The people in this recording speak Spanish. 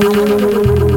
¡Gracias!